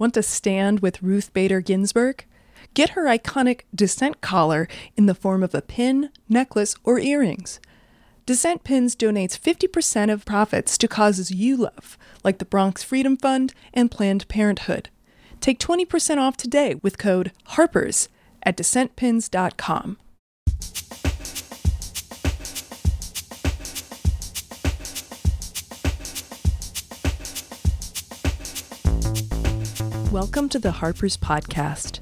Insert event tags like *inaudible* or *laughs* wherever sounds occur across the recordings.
Want to stand with Ruth Bader Ginsburg? Get her iconic Dissent collar in the form of a pin, necklace, or earrings. Dissent Pins donates 50% of profits to causes you love, like the Bronx Freedom Fund and Planned Parenthood. Take 20% off today with code HARPERS at dissentpins.com. Welcome to the Harper's Podcast.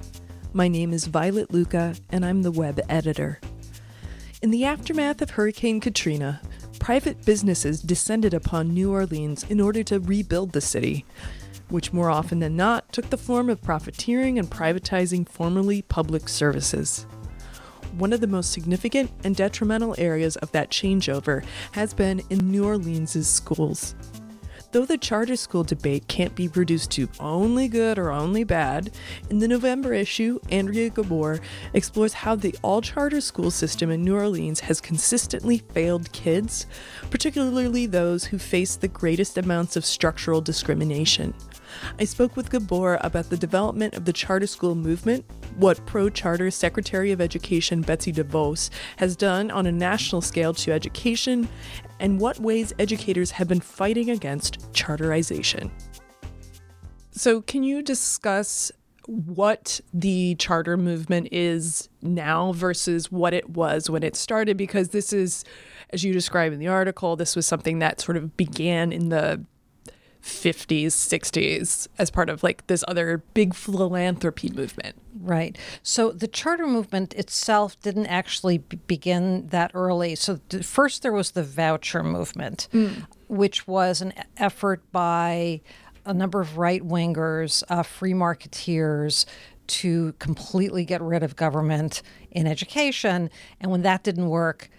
My name is Violet Lucca, and I'm the web editor. In the aftermath of Hurricane Katrina, private businesses descended upon New Orleans in order to rebuild the city, which more often than not took the form of profiteering and privatizing formerly public services. One of the most significant and detrimental areas of that changeover has been in New Orleans' schools. Though the charter school debate can't be reduced to only good or only bad, in the November issue, Andrea Gabor explores how the all charter school system in New Orleans has consistently failed kids, particularly those who face the greatest amounts of structural discrimination. I spoke with Gabor about the development of the charter school movement, what pro charter Secretary of Education Betsy DeVos has done on a national scale to education, and what ways educators have been fighting against charterization. So, can you discuss what the charter movement is now versus what it was when it started? Because this is, as you describe in the article, this was something that sort of began in the 50s, 60s as part of like this other big philanthropy movement. Right. So the charter movement itself didn't actually b- begin that early. So th- first there was the voucher movement, mm. which was an effort by a number of right wingers, uh, free marketeers to completely get rid of government in education. And when that didn't work,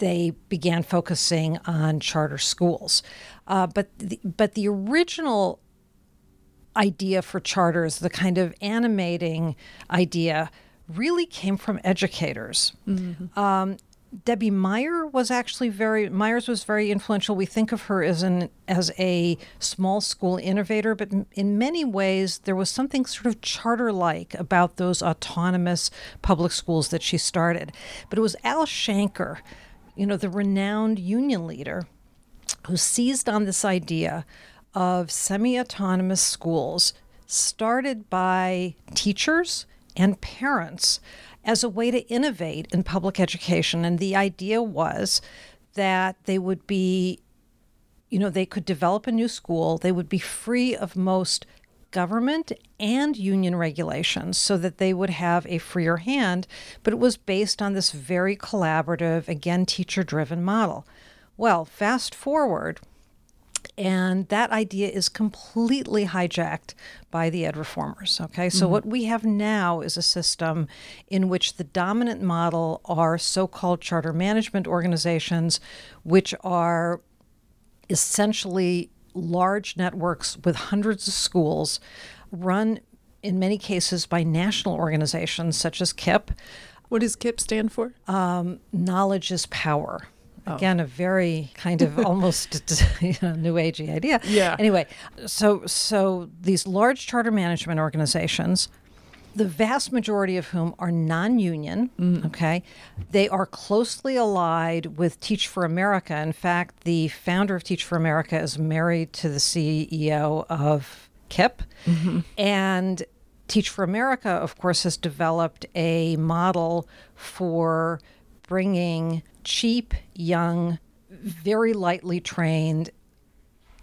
they began focusing on charter schools. Uh, but the, but the original idea for charters, the kind of animating idea, really came from educators. Mm-hmm. Um, Debbie Meier was actually very Myers was very influential. We think of her as an as a small school innovator, but in many ways there was something sort of charter like about those autonomous public schools that she started. But it was Al Shanker you know, the renowned union leader who seized on this idea of semi autonomous schools started by teachers and parents as a way to innovate in public education. And the idea was that they would be, you know, they could develop a new school, they would be free of most government and union regulations so that they would have a freer hand, but it was based on this very collaborative, again, teacher driven model. Well, fast forward, and that idea is completely hijacked by the ed reformers. Okay, so mm-hmm. what we have now is a system in which the dominant model are so called charter management organizations, which are essentially large networks with hundreds of schools, run in many cases by national organizations such as KIPP. What does KIPP stand for? Um, knowledge is power. Oh. Again, a very kind of *laughs* almost *laughs* you know, new agey idea. Yeah. Anyway, so so these large charter management organizations the vast majority of whom are non union. Mm. Okay. They are closely allied with Teach for America. In fact, the founder of Teach for America is married to the CEO of KIPP. Mm-hmm. And Teach for America, of course, has developed a model for bringing cheap, young, very lightly trained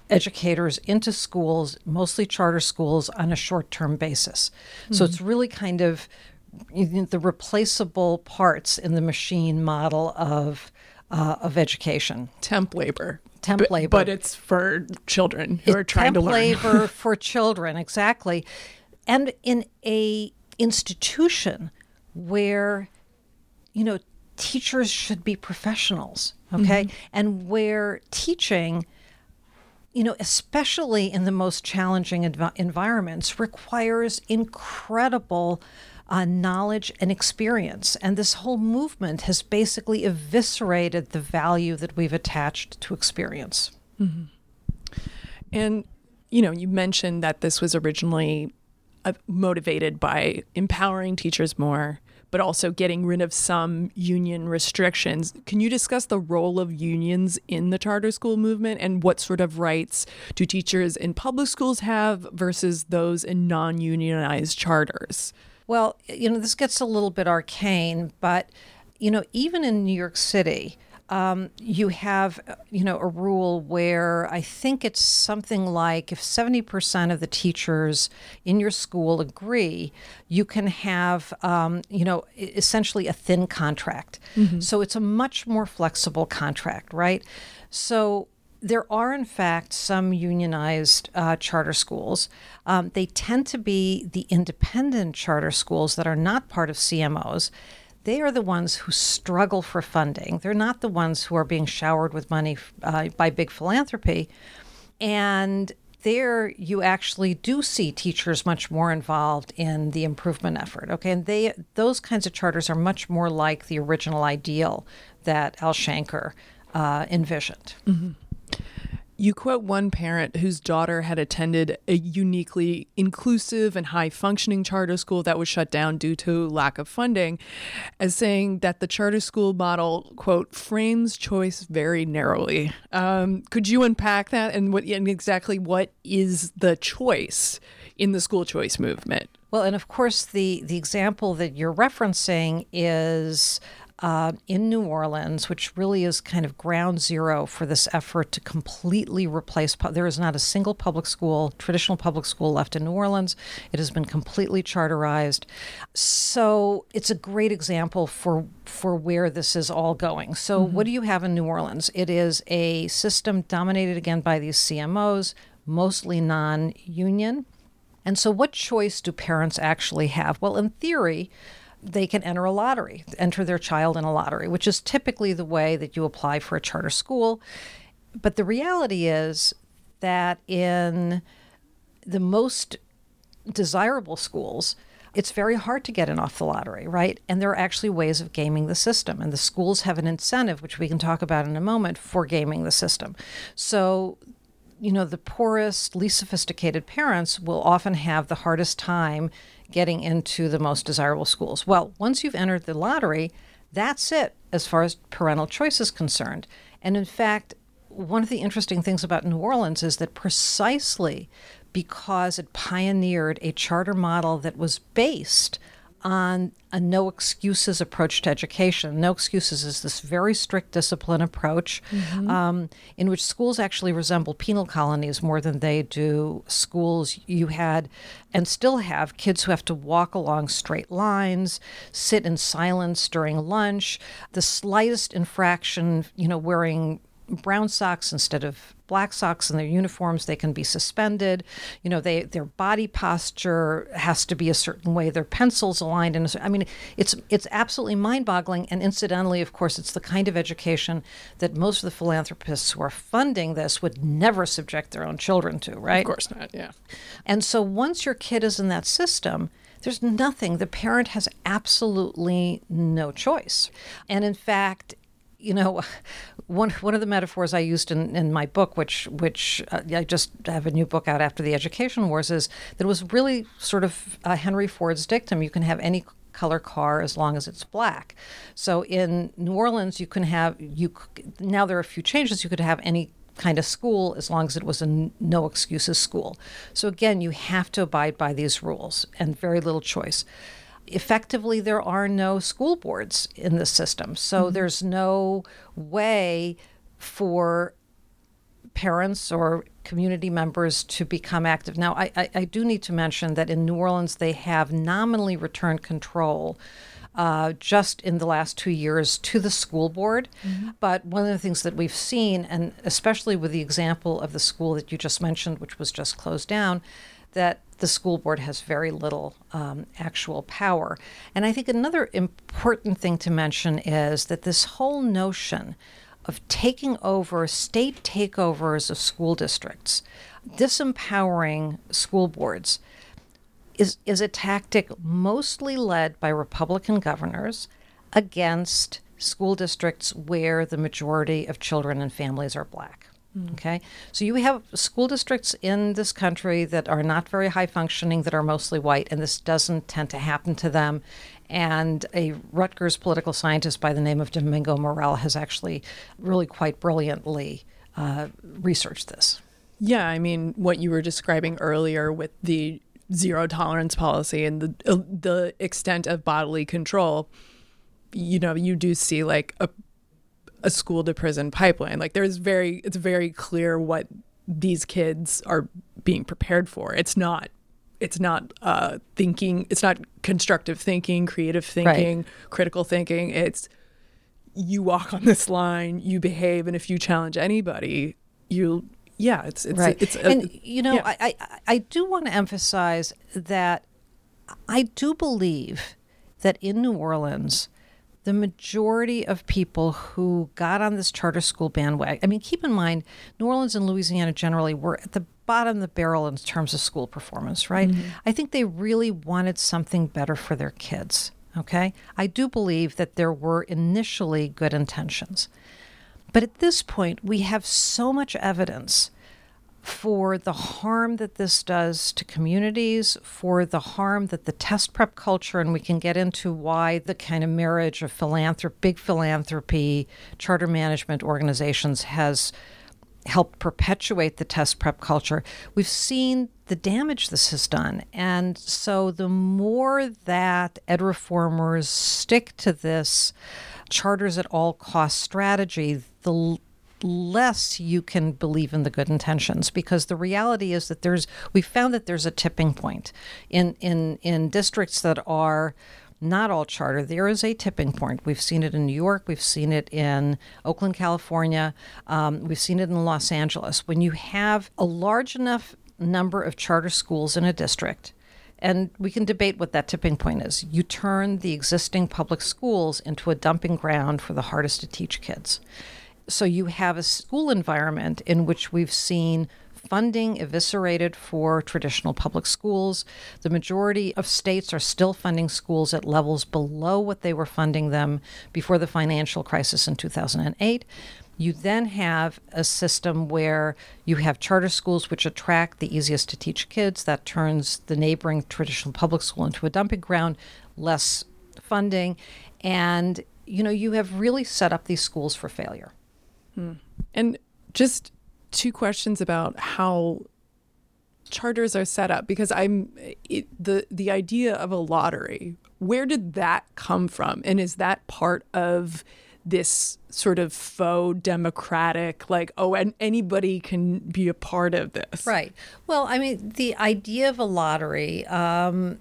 educators into schools, mostly charter schools, on a short term basis. Mm-hmm. So it's really kind of the replaceable parts in the machine model of uh, of education. Temp labor. Temp but, labor. But it's for children who it, are trying to learn. Temp labor *laughs* for children, exactly. And in a institution where, you know, teachers should be professionals, okay? Mm-hmm. And where teaching – you know, especially in the most challenging env- environments, requires incredible uh, knowledge and experience. And this whole movement has basically eviscerated the value that we've attached to experience. Mm-hmm. And you know, you mentioned that this was originally uh, motivated by empowering teachers more, but also getting rid of some union restrictions. Can you discuss the role of unions in the charter school movement and what sort of rights do teachers in public schools have versus those in non unionized charters? Well, you know, this gets a little bit arcane, but, you know, even in New York City, um, you have, you know, a rule where I think it's something like if 70% of the teachers in your school agree, you can have, um, you know, essentially a thin contract. Mm-hmm. So it's a much more flexible contract, right? So there are, in fact, some unionized uh, charter schools. Um, they tend to be the independent charter schools that are not part of CMOs they are the ones who struggle for funding. They're not the ones who are being showered with money uh, by big philanthropy. And there you actually do see teachers much more involved in the improvement effort. Okay, and they those kinds of charters are much more like the original ideal that Al Shanker uh, envisioned. Mm-hmm. You quote one parent whose daughter had attended a uniquely inclusive and high functioning charter school that was shut down due to lack of funding as saying that the charter school model, quote, frames choice very narrowly. Um, could you unpack that and what and exactly what is the choice in the school choice movement? Well, and of course, the, the example that you're referencing is uh, in New Orleans, which really is kind of ground zero for this effort to completely replace. Pu- there is not a single public school, traditional public school left in New Orleans. It has been completely charterized. So it's a great example for for where this is all going. So mm-hmm. what do you have in New Orleans? It is a system dominated again by these CMOs, mostly non-union. And so, what choice do parents actually have? Well, in theory, they can enter a lottery, enter their child in a lottery, which is typically the way that you apply for a charter school. But the reality is that in the most desirable schools, it's very hard to get in off the lottery, right? And there are actually ways of gaming the system. And the schools have an incentive, which we can talk about in a moment, for gaming the system. So, you know, the poorest, least sophisticated parents will often have the hardest time getting into the most desirable schools. Well, once you've entered the lottery, that's it as far as parental choice is concerned. And in fact, one of the interesting things about New Orleans is that precisely because it pioneered a charter model that was based on a no excuses approach to education. No excuses is this very strict discipline approach mm-hmm. um, in which schools actually resemble penal colonies more than they do schools. You had and still have kids who have to walk along straight lines, sit in silence during lunch. The slightest infraction, you know, wearing brown socks instead of black socks in their uniforms. They can be suspended. You know, they their body posture has to be a certain way. Their pencils aligned, and I mean, it's it's absolutely mind-boggling. And incidentally, of course, it's the kind of education that most of the philanthropists who are funding this would never subject their own children to. Right? Of course not. Yeah. And so once your kid is in that system. There's nothing. The parent has absolutely no choice. And in fact, you know, one one of the metaphors I used in, in my book, which which uh, I just have a new book out after the education wars, is that it was really sort of uh, Henry Ford's dictum: you can have any color car as long as it's black. So in New Orleans, you can have you now there are a few changes. You could have any kind of school as long as it was a no excuses school. So again, you have to abide by these rules and very little choice effectively there are no school boards in the system. So mm-hmm. there's no way for parents or community members to become active. Now, I, I, I, do need to mention that in New Orleans, they have nominally returned control. Uh, just in the last two years to the school board. Mm-hmm. But one of the things that we've seen, and especially with the example of the school that you just mentioned, which was just closed down, that the school board has very little um, actual power. And I think another important thing to mention is that this whole notion of taking over state takeovers of school districts, disempowering school boards, is, is a tactic mostly led by Republican governors against school districts where the majority of children and families are black. Okay, so you have school districts in this country that are not very high functioning, that are mostly white, and this doesn't tend to happen to them. And a Rutgers political scientist by the name of Domingo Morel has actually really quite brilliantly uh, researched this. Yeah, I mean, what you were describing earlier with the zero tolerance policy and the uh, the extent of bodily control, you know, you do see like a a school to prison pipeline. Like there's very it's very clear what these kids are being prepared for. It's not it's not uh, thinking it's not constructive thinking creative thinking right. critical thinking it's you walk on this line you behave and if you challenge anybody you yeah it's it's right. it's, it's and you know yeah. I, I i do want to emphasize that i do believe that in new orleans the majority of people who got on this charter school bandwagon, I mean, keep in mind, New Orleans and Louisiana generally were at the bottom of the barrel in terms of school performance, right? Mm-hmm. I think they really wanted something better for their kids, okay? I do believe that there were initially good intentions. But at this point, we have so much evidence for the harm that this does to communities, for the harm that the test prep culture, and we can get into why the kind of marriage of big philanthropy, charter management organizations has helped perpetuate the test prep culture. We've seen the damage this has done. And so the more that ed reformers stick to this charters at all cost strategy, the less you can believe in the good intentions because the reality is that there's we found that there's a tipping point in in in districts that are not all charter there is a tipping point we've seen it in new york we've seen it in oakland california um, we've seen it in los angeles when you have a large enough number of charter schools in a district and we can debate what that tipping point is. You turn the existing public schools into a dumping ground for the hardest to teach kids. So you have a school environment in which we've seen funding eviscerated for traditional public schools. The majority of states are still funding schools at levels below what they were funding them before the financial crisis in 2008. You then have a system where you have charter schools which attract the easiest to teach kids. That turns the neighboring traditional public school into a dumping ground, less funding. And, you know, you have really set up these schools for failure. And just two questions about how charters are set up because I'm it, the the idea of a lottery. Where did that come from? And is that part of this sort of faux democratic like oh and anybody can be a part of this right well i mean the idea of a lottery um,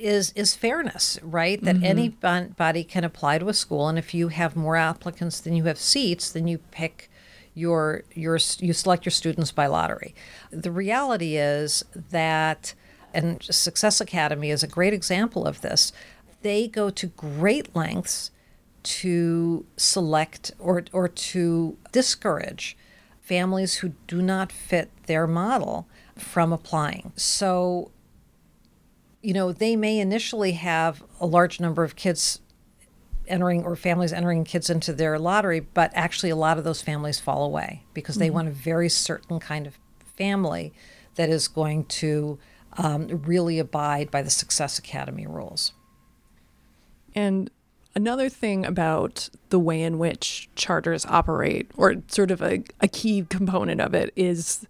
is is fairness, right? That mm-hmm. anybody can apply to a school, and if you have more applicants than you have seats, then you pick your your you select your students by lottery. The reality is that, and Success Academy is a great example of this. They go to great lengths to select or or to discourage families who do not fit their model from applying. So you know, they may initially have a large number of kids entering or families entering kids into their lottery, but actually a lot of those families fall away because they mm-hmm. want a very certain kind of family that is going to um, really abide by the Success Academy rules. And another thing about the way in which charters operate, or sort of a, a key component of it, is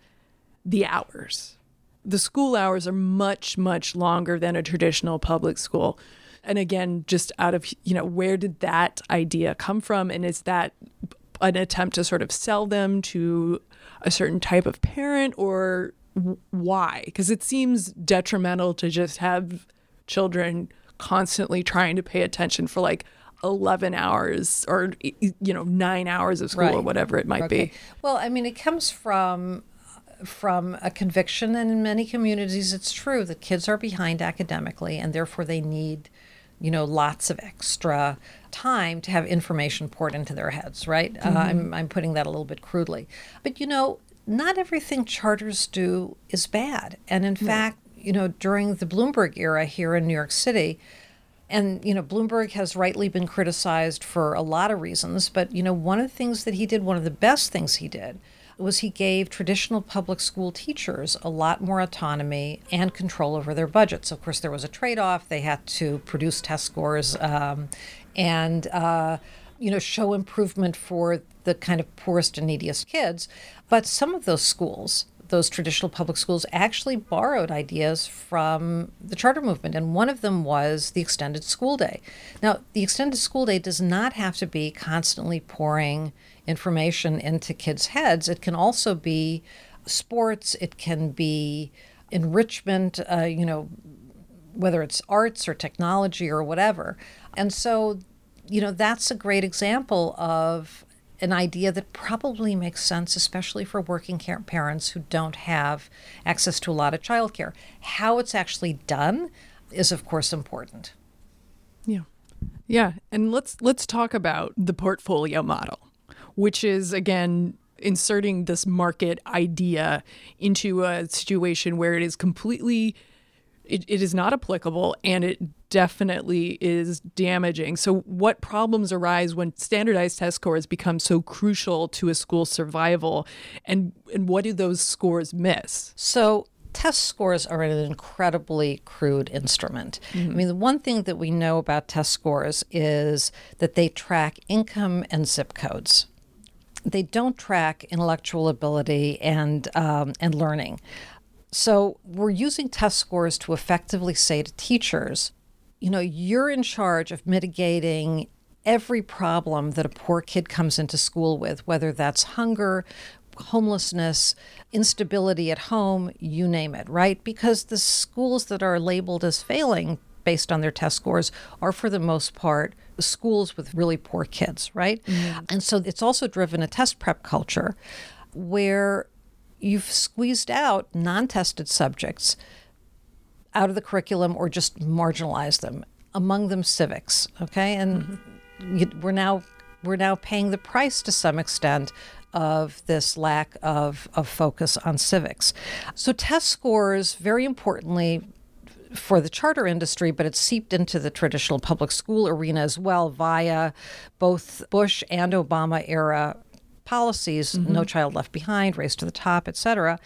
the hours the school hours are much much longer than a traditional public school and again just out of you know where did that idea come from and is that an attempt to sort of sell them to a certain type of parent or why because it seems detrimental to just have children constantly trying to pay attention for like 11 hours or you know 9 hours of school right. or whatever it might okay. be well i mean it comes from from a conviction, and in many communities, it's true that kids are behind academically, and therefore they need, you know, lots of extra time to have information poured into their heads. Right? Uh, mm-hmm. Uh, I'm I'm putting that a little bit crudely, but you know, not everything charters do is bad, and in fact, you know, during the Bloomberg era here in New York City. And, you know, Bloomberg has rightly been criticized for a lot of reasons, but, you know, one of the things that he did, one of the best things he did, was he gave traditional public school teachers a lot more autonomy and control over their budgets. Of course, there was a trade off. They had to produce test scores um, and, uh, you know, show improvement for the kind of poorest and neediest kids. But some of those schools, those traditional public schools actually borrowed ideas from the charter movement, and one of them was the extended school day. Now, the extended school day does not have to be constantly pouring information into kids' heads, it can also be sports, it can be enrichment, uh, you know, whether it's arts or technology or whatever. And so, you know, that's a great example of an idea that probably makes sense, especially for working parents who don't have access to a lot of childcare. How it's actually done is, of course, important. Yeah, yeah, and let's let's talk about the portfolio model, which is again inserting this market idea into a situation where it is completely it, it is not applicable and it definitely is damaging. So, what problems arise when standardized test scores become so crucial to a school's survival, and and what do those scores miss? So, test scores are an incredibly crude instrument. Mm-hmm. I mean, the one thing that we know about test scores is that they track income and zip codes. They don't track intellectual ability and um, and learning. So we're using test scores to effectively say to teachers, you know, you're in charge of mitigating every problem that a poor kid comes into school with, whether that's hunger, homelessness, instability at home, you name it, right? Because the schools that are labeled as failing based on their test scores are, for the most part, schools with really poor kids, right? Mm-hmm. And so it's also driven a test prep culture where you've squeezed out non tested subjects out of the curriculum or just marginalized them, among them civics. Okay. And mm-hmm. we're now we're now paying the price to some extent of this lack of, of focus on civics. So, test scores, very importantly, for the charter industry, but it's seeped into the traditional public school arena as well via both Bush and Obama era policies, mm-hmm. No Child Left Behind, Race to the Top, etc.,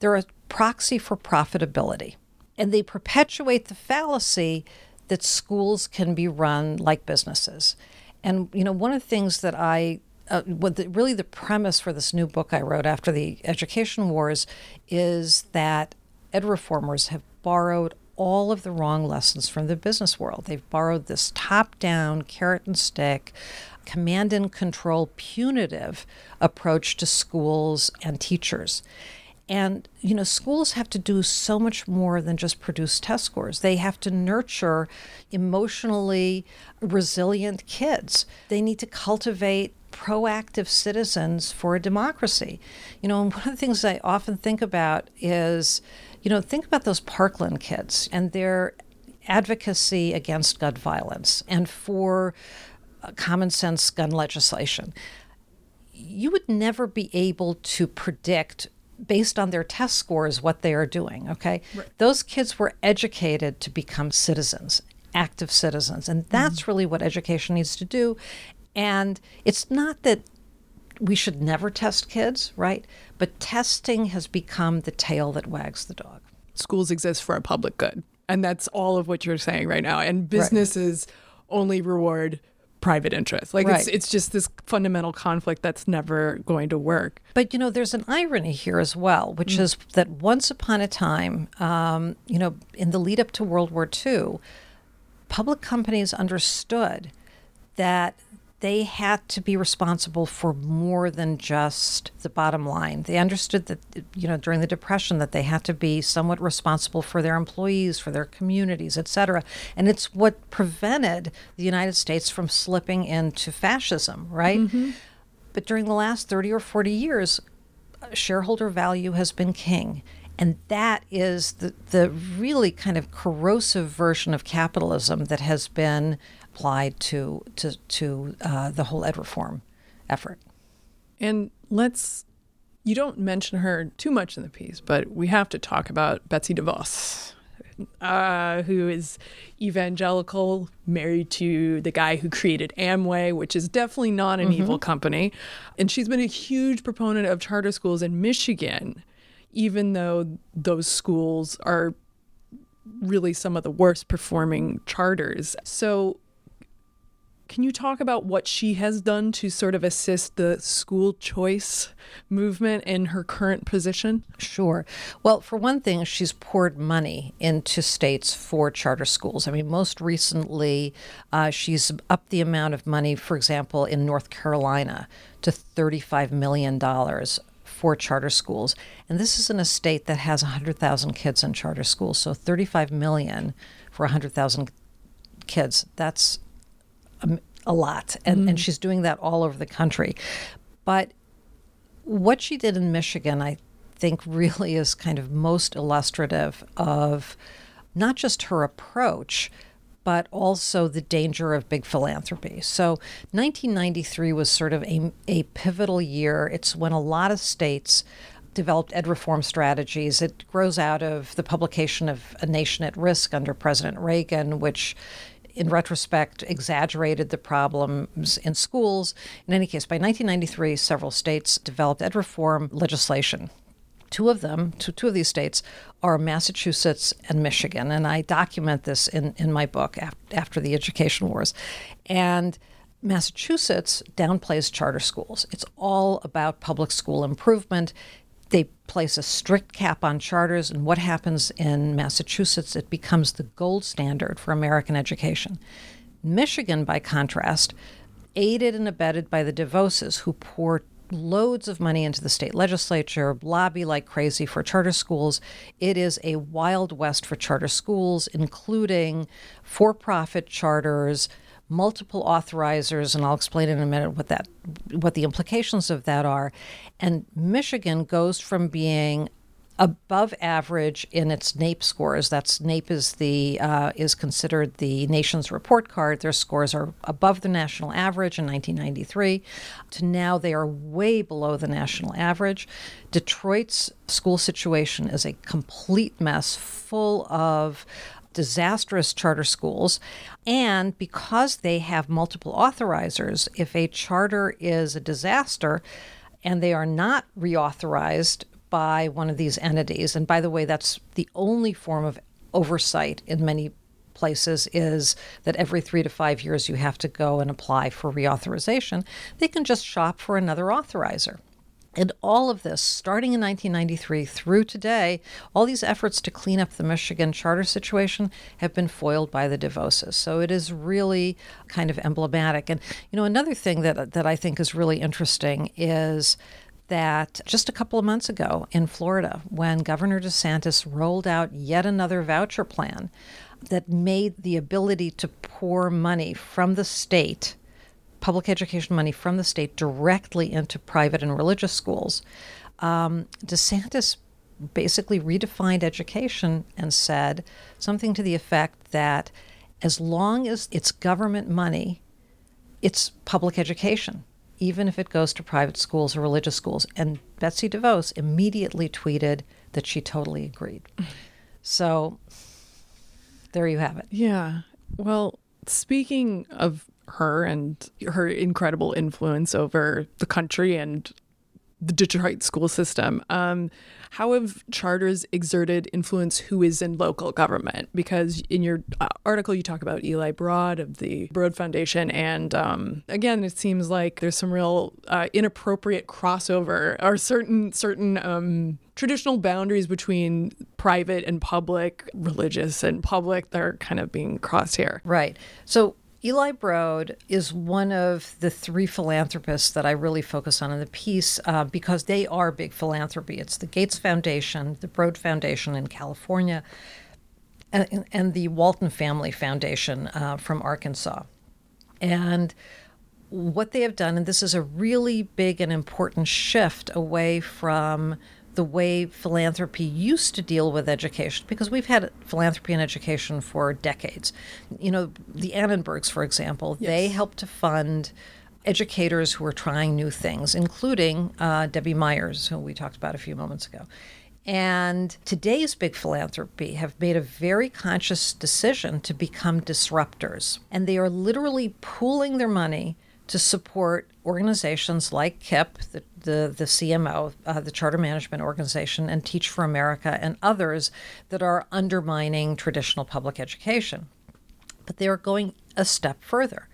they're a proxy for profitability. And they perpetuate the fallacy that schools can be run like businesses. And, you know, one of the things that I uh, what the, really the premise for this new book I wrote after the education wars is that ed reformers have borrowed all of the wrong lessons from the business world. They've borrowed this top down carrot and stick command and control, punitive approach to schools and teachers. And, you know, schools have to do so much more than just produce test scores. They have to nurture emotionally resilient kids. They need to cultivate proactive citizens for a democracy. You know, and one of the things I often think about is, you know, think about those Parkland kids and their advocacy against gun violence and for uh, common sense gun legislation, you would never be able to predict based on their test scores what they are doing okay right. those kids were educated to become citizens active citizens and that's mm-hmm. really what education needs to do and it's not that we should never test kids right but testing has become the tail that wags the dog schools exist for a public good and that's all of what you're saying right now and businesses right. only reward private interest. Like right. it's it's just this fundamental conflict that's never going to work. But you know, there's an irony here as well, which mm. is that once upon a time, um, you know, in the lead up to World War II, public companies understood that they had to be responsible for more than just the bottom line. They understood that, you know, during the Depression, that they had to be somewhat responsible for their employees, for their communities, et cetera. And it's what prevented the United States from slipping into fascism, right? Mm-hmm. But during the last 30 or 40 years, shareholder value has been king. And that is the, the really kind of corrosive version of capitalism that has been applied to to to uh, the whole ed reform effort. And let's you don't mention her too much in the piece, but we have to talk about Betsy DeVos, uh, who is evangelical, married to the guy who created Amway, which is definitely not an mm-hmm. evil company. And she's been a huge proponent of charter schools in Michigan, even though those schools are really some of the worst performing charters. So can you talk about what she has done to sort of assist the school choice movement in her current position? Sure. Well, for one thing, she's poured money into states for charter schools. I mean, most recently, uh, she's upped the amount of money, for example, in North Carolina to $35 million for charter schools. And this is in a state that has 100,000 kids in charter schools. So 35 million for 100,000 kids. That's a, a lot, and, mm-hmm. and she's doing that all over the country. But what she did in Michigan, I think, really is kind of most illustrative of not just her approach, but also the danger of big philanthropy. So 1993 was sort of a, a pivotal year. It's when a lot of states developed ed reform strategies. It grows out of the publication of A Nation at Risk under President Reagan, which in retrospect, exaggerated the problems in schools. In any case, by 1993, several states developed ed reform legislation. Two of them, two, two of these states, are Massachusetts and Michigan. And I document this in, in my book after the education wars. And Massachusetts downplays charter schools. It's all about public school improvement. They place a strict cap on charters, and what happens in Massachusetts? It becomes the gold standard for American education. Michigan, by contrast, aided and abetted by the DeVoses, who pour loads of money into the state legislature, lobby like crazy for charter schools. It is a wild west for charter schools, including for profit charters, multiple authorizers, and I'll explain in a minute what that what the implications of that are. And Michigan goes from being above average in its NAEP scores. That's NAEP is the uh, is considered the nation's report card. Their scores are above the national average in 1993. To now they are way below the national average. Detroit's school situation is a complete mess, full of disastrous charter schools. And because they have multiple authorizers, if a charter is a disaster and they are not reauthorized by one of these entities, and by the way, that's the only form of oversight in many places is that every three to five years you have to go and apply for reauthorization, they can just shop for another authorizer. And all of this, starting in 1993 through today, all these efforts to clean up the Michigan charter situation have been foiled by the DeVoses. So it is really kind of emblematic. And, you know, another thing that, that I think is really interesting is that just a couple of months ago in Florida, when Governor DeSantis rolled out yet another voucher plan that made the ability to pour money from the state public education money from the state directly into private and religious schools. Um, DeSantis basically redefined education and said something to the effect that as long as it's government money, it's public education, even if it goes to private schools or religious schools. And Betsy DeVos immediately tweeted that she totally agreed. *laughs* So there you have it. Yeah. Well, speaking of her and her incredible influence over the country and the Detroit school system. Um, how have charters exerted influence who is in local government? Because in your uh, article, you talk about Eli Broad of the Broad Foundation. And um, again, it seems like there's some real uh, inappropriate crossover or certain, certain um, traditional boundaries between private and public, religious and public, they're kind of being crossed here. Right. So Eli Broad is one of the three philanthropists that I really focus on in the piece uh, because they are big philanthropy. It's the Gates Foundation, the Broad Foundation in California, and, and the Walton Family Foundation uh, from Arkansas. And what they have done, and this is a really big and important shift away from the way philanthropy used to deal with education because we've had philanthropy and education for decades. You know, the Annenbergs, for example, yes. they helped to fund educators who were trying new things, including uh, Debbie Myers, who we talked about a few moments ago. And today's big philanthropy have made a very conscious decision to become disruptors. And they are literally pooling their money to support organizations like KIPP, the, the, the CMO, uh, the Charter Management Organization, and Teach for America, and others that are undermining traditional public education. But they are going a step further.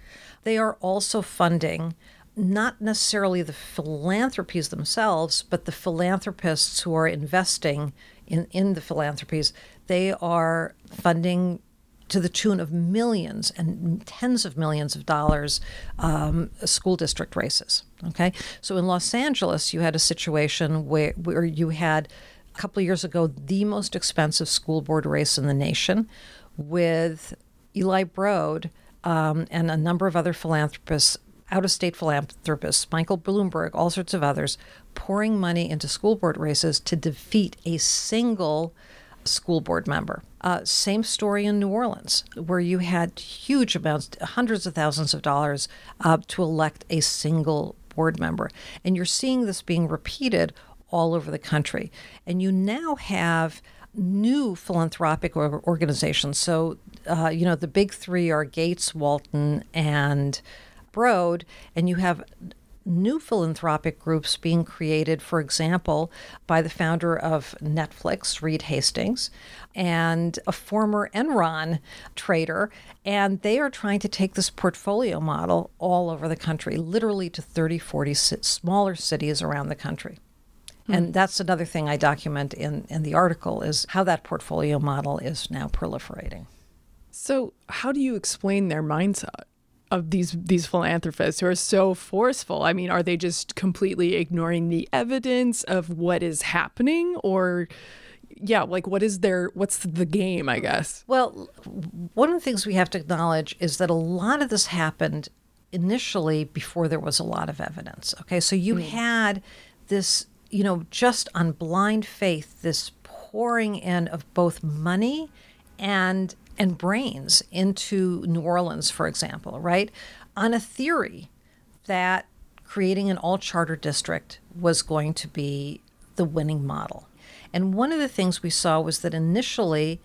They are also funding not necessarily the philanthropies themselves, but the philanthropists who are investing in, in the philanthropies. They are funding to the tune of millions and tens of millions of dollars um, school district races. Okay, so in Los Angeles, you had a situation where where you had a couple of years ago the most expensive school board race in the nation, with Eli Broad um, and a number of other philanthropists out of state philanthropists, Michael Bloomberg, all sorts of others, pouring money into school board races to defeat a single school board member. Uh, same story in New Orleans, where you had huge amounts, hundreds of thousands of dollars uh, to elect a single board member. And you're seeing this being repeated all over the country. And you now have new philanthropic organizations. So, uh, you know, the big three are Gates, Walton, and Broad, and you have new philanthropic groups being created, for example, by the founder of Netflix, Reed Hastings, and a former Enron trader. And they are trying to take this portfolio model all over the country, literally to 30, 40 smaller cities around the country. Hmm. And that's another thing I document in, in the article is how that portfolio model is now proliferating. So, how do you explain their mindset? Of these these philanthropists who are so forceful. I mean, are they just completely ignoring the evidence of what is happening or yeah, like what is their what's the game, I guess? Well, one of the things we have to acknowledge is that a lot of this happened initially before there was a lot of evidence. Okay? So you mm. had this, you know, just on blind faith this pouring in of both money and and brains into New Orleans, for example, right? On a theory that creating an all charter district was going to be the winning model. And one of the things we saw was that initially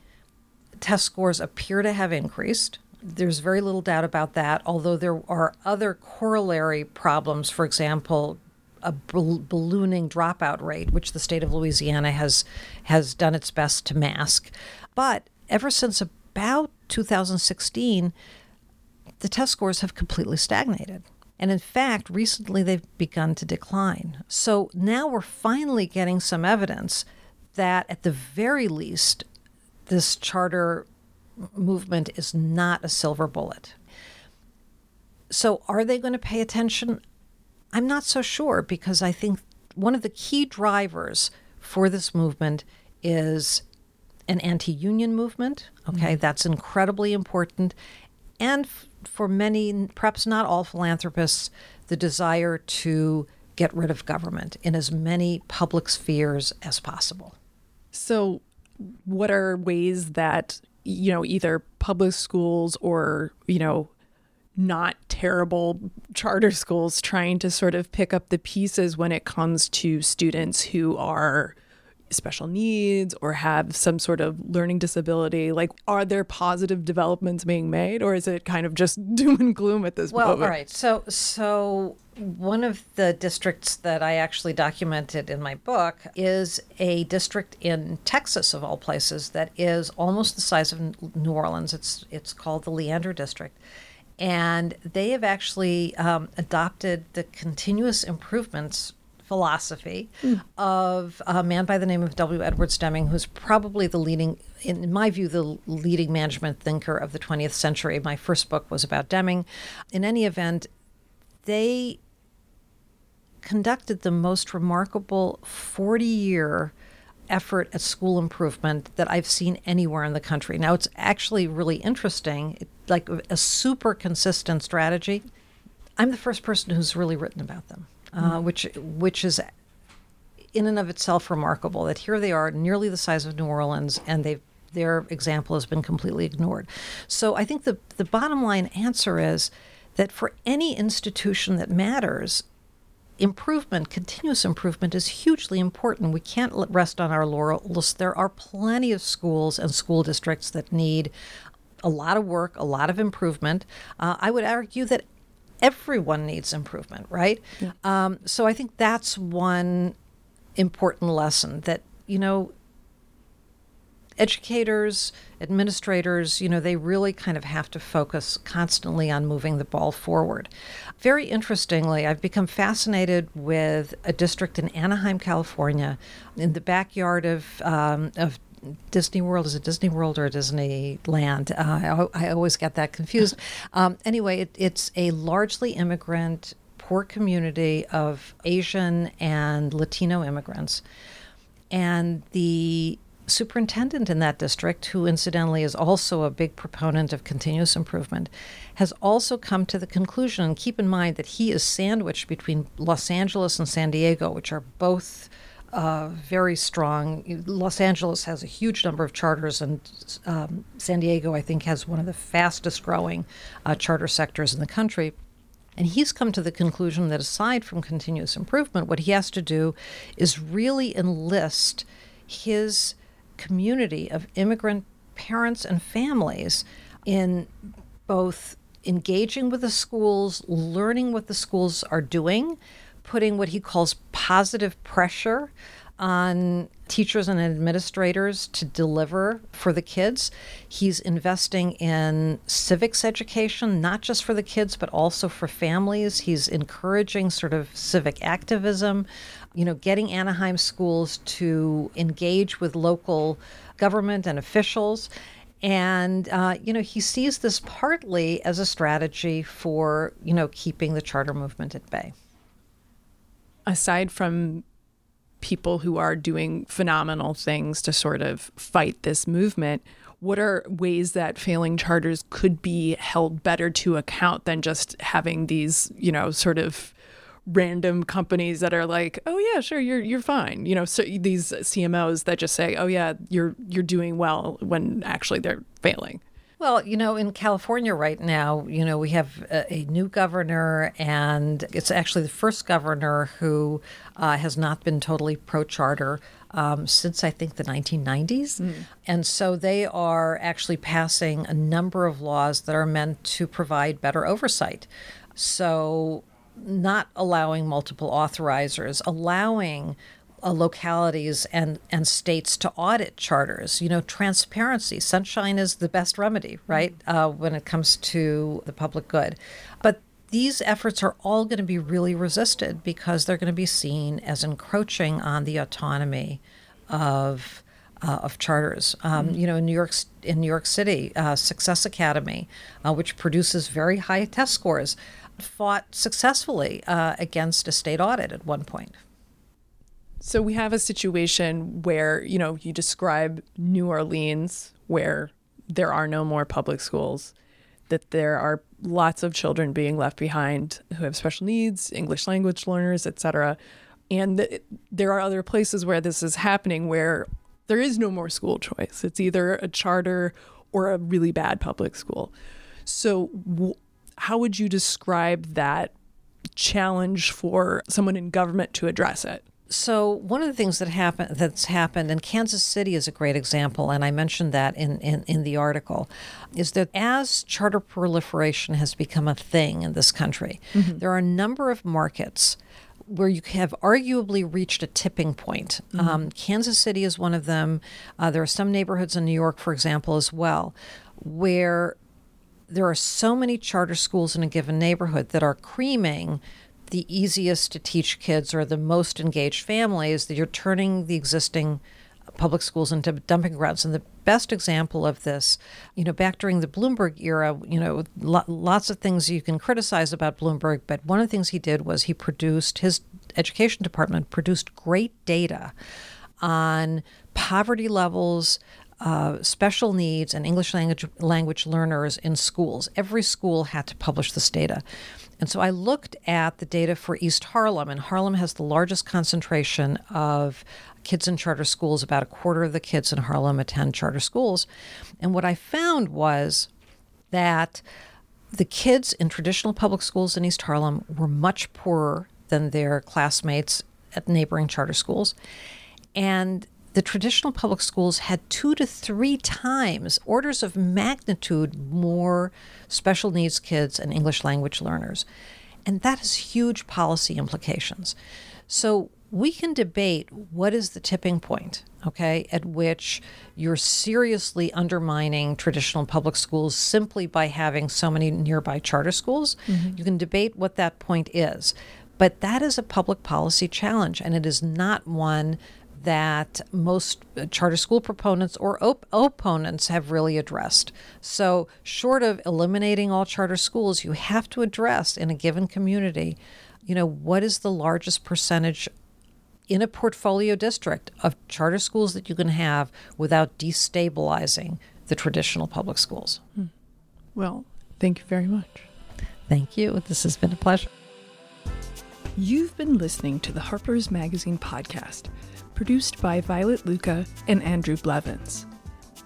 test scores appear to have increased. There's very little doubt about that, although there are other corollary problems. For example, a ballooning dropout rate, which the state of Louisiana has has done its best to mask. But ever since about 2016, the test scores have completely stagnated. And in fact, recently they've begun to decline. So now we're finally getting some evidence that, at the very least, this charter movement is not a silver bullet. So, are they going to pay attention? I'm not so sure because I think one of the key drivers for this movement is an anti union movement. Okay, mm-hmm. that's incredibly important. And f- for many, perhaps not all philanthropists, the desire to get rid of government in as many public spheres as possible. So, what are ways that, you know, either public schools or, you know, not terrible charter schools trying to sort of pick up the pieces when it comes to students who are special needs or have some sort of learning disability like are there positive developments being made or is it kind of just *laughs* doom and gloom at this well, moment well all right so so one of the districts that I actually documented in my book is a district in Texas, of all places, that is almost the size of New Orleans. It's it's called the Leander District, and they have actually um, adopted the continuous improvements philosophy mm. of a man by the name of W. Edwards Deming, who's probably the leading, in my view, the leading management thinker of the 20th century. My first book was about Deming. In any event, they conducted the most remarkable 40 year effort at school improvement that I've seen anywhere in the country. Now, it's actually really interesting, it, like a super consistent strategy. I'm the first person who's really written about them uh, which which is in and of itself remarkable. That here they are, nearly the size of New Orleans, and they their example has been completely ignored. So I think the the bottom line answer is that for any institution that matters, improvement, continuous improvement, is hugely important. We can't rest on our laurels. There are plenty of schools and school districts that need a lot of work, a lot of improvement. Uh, I would argue that everyone needs improvement, right? Yeah. Um, so I think that's one important lesson that, you know, educators, administrators, you know, they really kind of have to focus constantly on moving the ball forward. Very interestingly, I've become fascinated with a district in Anaheim, California, in the backyard of um, of Disney World is it Disney World or Disneyland? Uh, I, I, always get that confused. *laughs* Um, anyway, it, it's a largely immigrant, poor community of Asian and Latino immigrants, and the superintendent in that district, who incidentally is also a big proponent of continuous improvement, has also come to the conclusion, and keep in mind that he is sandwiched between Los Angeles and San Diego, which are both uh, very strong. Los Angeles has a huge number of charters, and um, San Diego, I think, has one of the fastest growing uh, charter sectors in the country. And he's come to the conclusion that aside from continuous improvement, what he has to do is really enlist his community of immigrant parents and families in both engaging with the schools, learning what the schools are doing, putting what he calls positive pressure on teachers and administrators to deliver for the kids. He's investing in civics education, not just for the kids, but also for families. He's encouraging sort of civic activism, you know, getting Anaheim schools to engage with local government and officials. And, uh, you know, he sees this partly as a strategy for, you know, keeping the charter movement at bay. Aside from people who are doing phenomenal things to sort of fight this movement, what are ways that failing charters could be held better to account than just having these, you know, sort of random companies that are like, "Oh yeah, sure, you're you're fine." You know, so these CMOs that just say, "Oh yeah, you're you're doing well," when actually they're failing. Well, you know, in California right now, you know, we have a, a new governor, and it's actually the first governor who uh, has not been totally pro charter. Um, since I think the 1990s. Mm. And so they are actually passing a number of laws that are meant to provide better oversight. So not allowing multiple authorizers, allowing uh, localities and, and states to audit charters. You know, transparency. Sunshine is the best remedy, right, uh, when it comes to the public good. But these efforts are all going to be really resisted because they're going to be seen as encroaching on the autonomy of uh, of charters. Um, mm-hmm. You know, in New York, in New York City, uh, Success Academy, uh, which produces very high test scores, fought successfully uh, against a state audit at one point. So we have a situation where, you know, you describe New Orleans where there are no more public schools, that there are lots of children being left behind who have special needs, English language learners, etc. And th- there are other places where this is happening where there is no more school choice. It's either a charter or a really bad public school. So, w- how would you describe that challenge for someone in government to address it? So one of the things that happened that's happened, and Kansas City is a great example, and I mentioned that in, in, in the article, is that as charter proliferation has become a thing in this country, mm-hmm. there are a number of markets where you have arguably reached a tipping point. Mm-hmm. Um, Kansas City is one of them. Uh, there are some neighborhoods in New York, for example, as well, where there are so many charter schools in a given neighborhood that are creaming the easiest to teach kids or the most engaged families that you're turning the existing public schools into dumping grounds. And the best example of this, you know, back during the Bloomberg era, you know, lo- lots of things you can criticize about Bloomberg, but one of the things he did was he produced, his education department produced great data on poverty levels, uh, special needs and English language language learners in schools. Every school had to publish this data. And so I looked at the data for East Harlem, and Harlem has the largest concentration of kids in charter schools. About a quarter of the kids in Harlem attend charter schools. And what I found was that the kids in traditional public schools in East Harlem were much poorer than their classmates at neighboring charter schools. And the traditional public schools had two to three times, orders of magnitude more special needs kids and English language learners. And that has huge policy implications. So we can debate what is the tipping point, okay, at which you're seriously undermining traditional public schools simply by having so many nearby charter schools. Mm-hmm. You can debate what that point is. But that is a public policy challenge, and it is not one that most charter school proponents or op- opponents have really addressed. So, short of eliminating all charter schools, you have to address in a given community, you know, what is the largest percentage in a portfolio district of charter schools that you can have without destabilizing the traditional public schools. Hmm. Well, thank you very much. Thank you. This has been a pleasure. You've been listening to the Harper's Magazine podcast, produced by Violet Lucca and Andrew Blevins.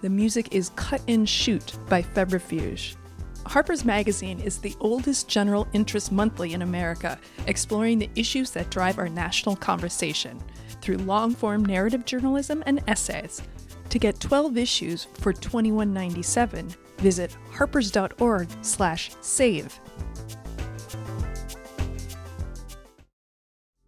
The music is Cut and Shoot by Febrifuge. Harper's Magazine is the oldest general interest monthly in America, exploring the issues that drive our national conversation through long form narrative journalism and essays. To get 12 issues for $21.97, visit harpers.org/save.